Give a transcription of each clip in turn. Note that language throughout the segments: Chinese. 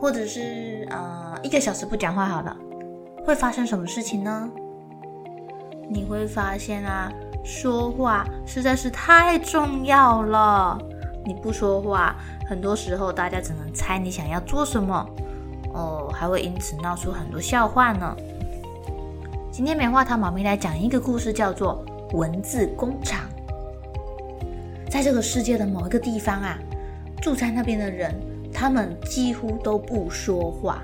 或者是呃一个小时不讲话好了，会发生什么事情呢？你会发现啊，说话实在是太重要了。你不说话，很多时候大家只能猜你想要做什么，哦，还会因此闹出很多笑话呢。今天棉花糖妈咪来讲一个故事，叫做《文字工厂》。在这个世界的某一个地方啊，住在那边的人，他们几乎都不说话。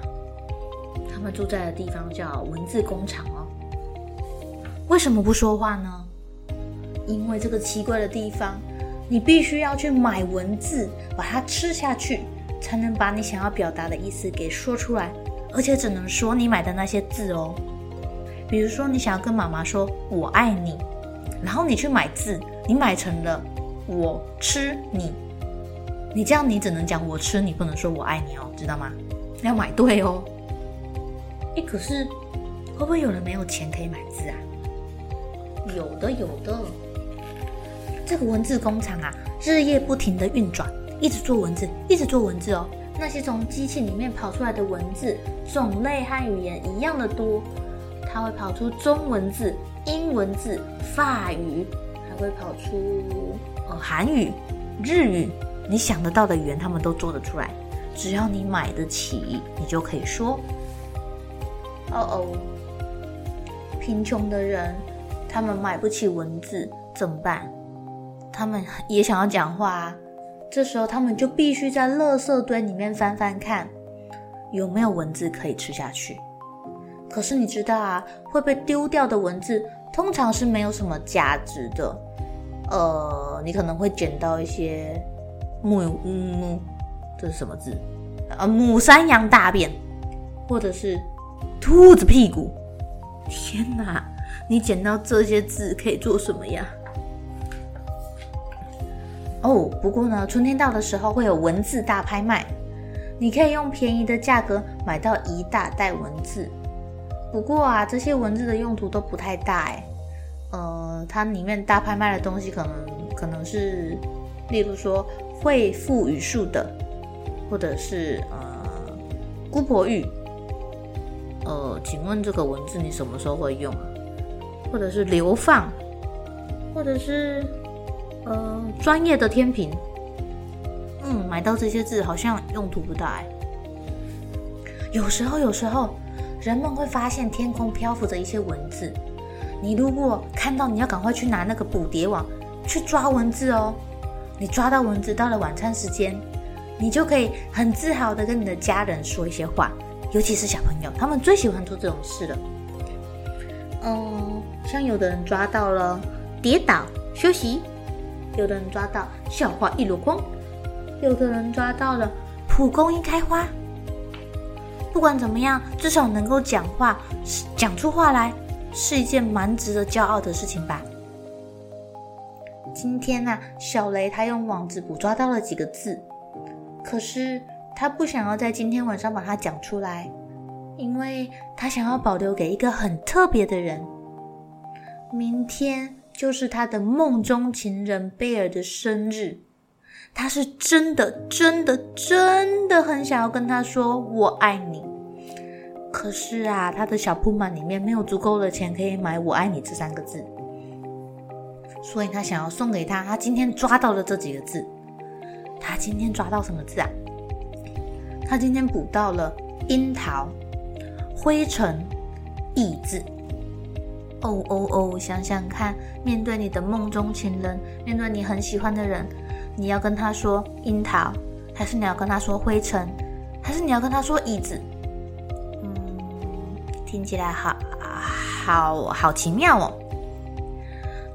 他们住在的地方叫文字工厂哦。为什么不说话呢？因为这个奇怪的地方，你必须要去买文字，把它吃下去，才能把你想要表达的意思给说出来，而且只能说你买的那些字哦。比如说，你想要跟妈妈说“我爱你”，然后你去买字，你买成了“我吃你”，你这样你只能讲“我吃你”，不能说“我爱你”哦，知道吗？要买对哦。哎，可是会不会有人没有钱可以买字啊？有的，有的。这个文字工厂啊，日夜不停地运转，一直做文字，一直做文字哦。那些从机器里面跑出来的文字，种类和语言一样的多。它会跑出中文字、英文字、法语，还会跑出呃韩语、日语，你想得到的语言，他们都做得出来。只要你买得起，你就可以说。哦哦，贫穷的人，他们买不起文字，怎么办？他们也想要讲话啊，这时候他们就必须在垃圾堆里面翻翻看，有没有文字可以吃下去。可是你知道啊，会被丢掉的文字通常是没有什么价值的。呃，你可能会捡到一些母母，这是什么字？呃，母山羊大便，或者是兔子屁股。天哪，你捡到这些字可以做什么呀？哦，不过呢，春天到的时候会有文字大拍卖，你可以用便宜的价格买到一大袋文字。不过啊，这些文字的用途都不太大哎。呃，它里面大拍卖的东西可能可能是，例如说会赋予术的，或者是呃姑婆玉。呃，请问这个文字你什么时候会用？或者是流放，或者是呃专业的天平。嗯，买到这些字好像用途不大哎。有时候，有时候。人们会发现天空漂浮着一些文字，你如果看到，你要赶快去拿那个捕蝶网去抓文字哦。你抓到蚊子，到了晚餐时间，你就可以很自豪的跟你的家人说一些话，尤其是小朋友，他们最喜欢做这种事了。嗯，像有的人抓到了跌倒休息，有的人抓到笑话一箩筐，有的人抓到了蒲公英开花。不管怎么样，至少能够讲话，讲出话来，是一件蛮值得骄傲的事情吧。今天呢，小雷他用网子捕捉到了几个字，可是他不想要在今天晚上把它讲出来，因为他想要保留给一个很特别的人。明天就是他的梦中情人贝尔的生日。他是真的、真的、真的很想要跟他说“我爱你”，可是啊，他的小铺满里面没有足够的钱可以买“我爱你”这三个字，所以他想要送给他他今天抓到的这几个字。他今天抓到什么字啊？他今天补到了樱桃、灰尘、椅子。哦哦哦！想想看，面对你的梦中情人，面对你很喜欢的人，你要跟他说樱桃，还是你要跟他说灰尘，还是你要跟他说椅子？嗯，听起来好好好奇妙哦。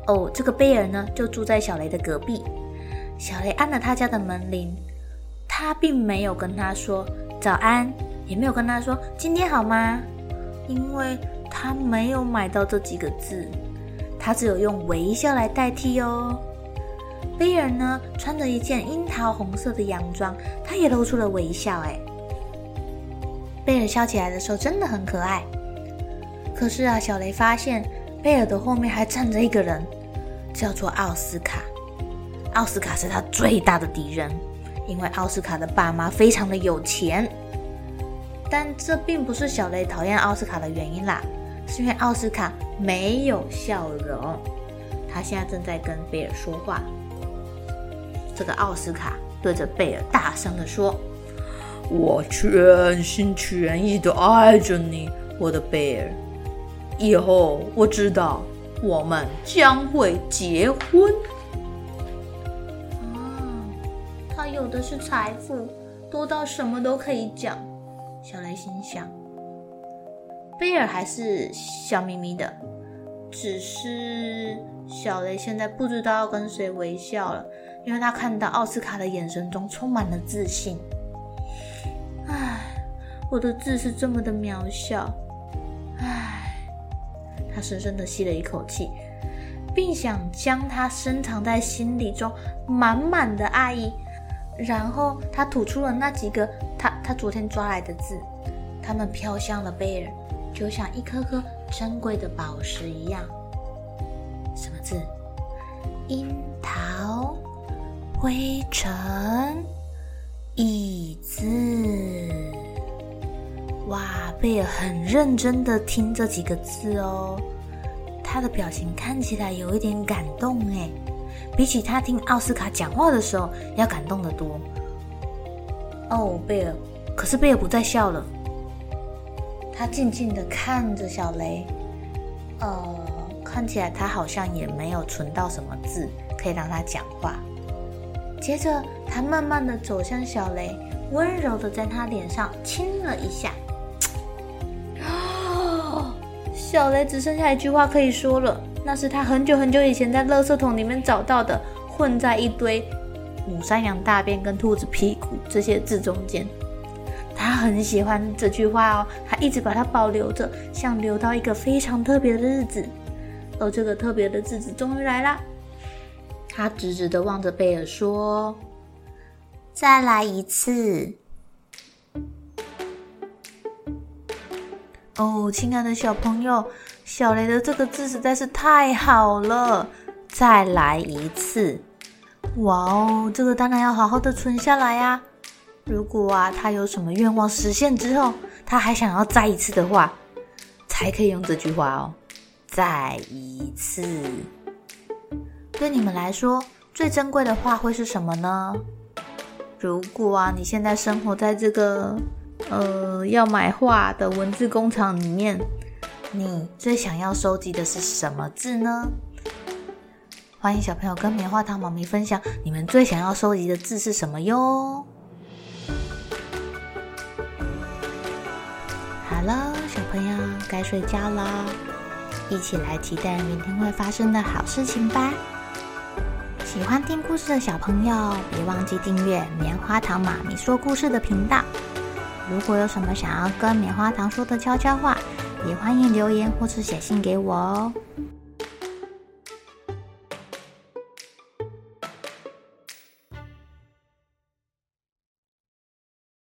哦，这个贝尔呢，就住在小雷的隔壁。小雷按了他家的门铃，他并没有跟他说早安，也没有跟他说今天好吗，因为。他没有买到这几个字，他只有用微笑来代替哦。贝尔呢，穿着一件樱桃红色的洋装，他也露出了微笑。哎，贝尔笑起来的时候真的很可爱。可是啊，小雷发现贝尔的后面还站着一个人，叫做奥斯卡。奥斯卡是他最大的敌人，因为奥斯卡的爸妈非常的有钱。但这并不是小雷讨厌奥斯卡的原因啦。是因为奥斯卡没有笑容，他现在正在跟贝尔说话。这个奥斯卡对着贝尔大声地说：“我全心全意的爱着你，我的贝尔。以后我知道我们将会结婚。”啊，他有的是财富，多到什么都可以讲。小雷心想。贝尔还是笑眯眯的，只是小雷现在不知道要跟谁微笑了，因为他看到奥斯卡的眼神中充满了自信。唉，我的字是这么的渺小。他深深的吸了一口气，并想将他深藏在心里中满满的爱意，然后他吐出了那几个他他昨天抓来的字，他们飘向了贝尔。就像一颗颗珍贵的宝石一样。什么字？樱桃、灰尘、椅子。哇，贝尔很认真的听这几个字哦，他的表情看起来有一点感动哎，比起他听奥斯卡讲话的时候要感动的多。哦，贝尔，可是贝尔不再笑了。他静静的看着小雷，呃，看起来他好像也没有存到什么字可以让他讲话。接着，他慢慢的走向小雷，温柔的在他脸上亲了一下。小雷只剩下一句话可以说了，那是他很久很久以前在垃圾桶里面找到的，混在一堆母山羊大便跟兔子屁股这些字中间。他很喜欢这句话哦，他一直把它保留着，像留到一个非常特别的日子。而这个特别的日子终于来啦！他直直的望着贝尔说：“再来一次。”哦，亲爱的小朋友，小雷的这个字实在是太好了！再来一次，哇哦，这个当然要好好的存下来呀。如果啊，他有什么愿望实现之后，他还想要再一次的话，才可以用这句话哦。再一次，对你们来说最珍贵的话会是什么呢？如果啊，你现在生活在这个呃要买画的文字工厂里面，你最想要收集的是什么字呢？欢迎小朋友跟棉花糖妈咪分享你们最想要收集的字是什么哟。好了，小朋友该睡觉了，一起来期待明天会发生的好事情吧。喜欢听故事的小朋友，别忘记订阅棉花糖妈咪说故事的频道。如果有什么想要跟棉花糖说的悄悄话，也欢迎留言或是写信给我哦。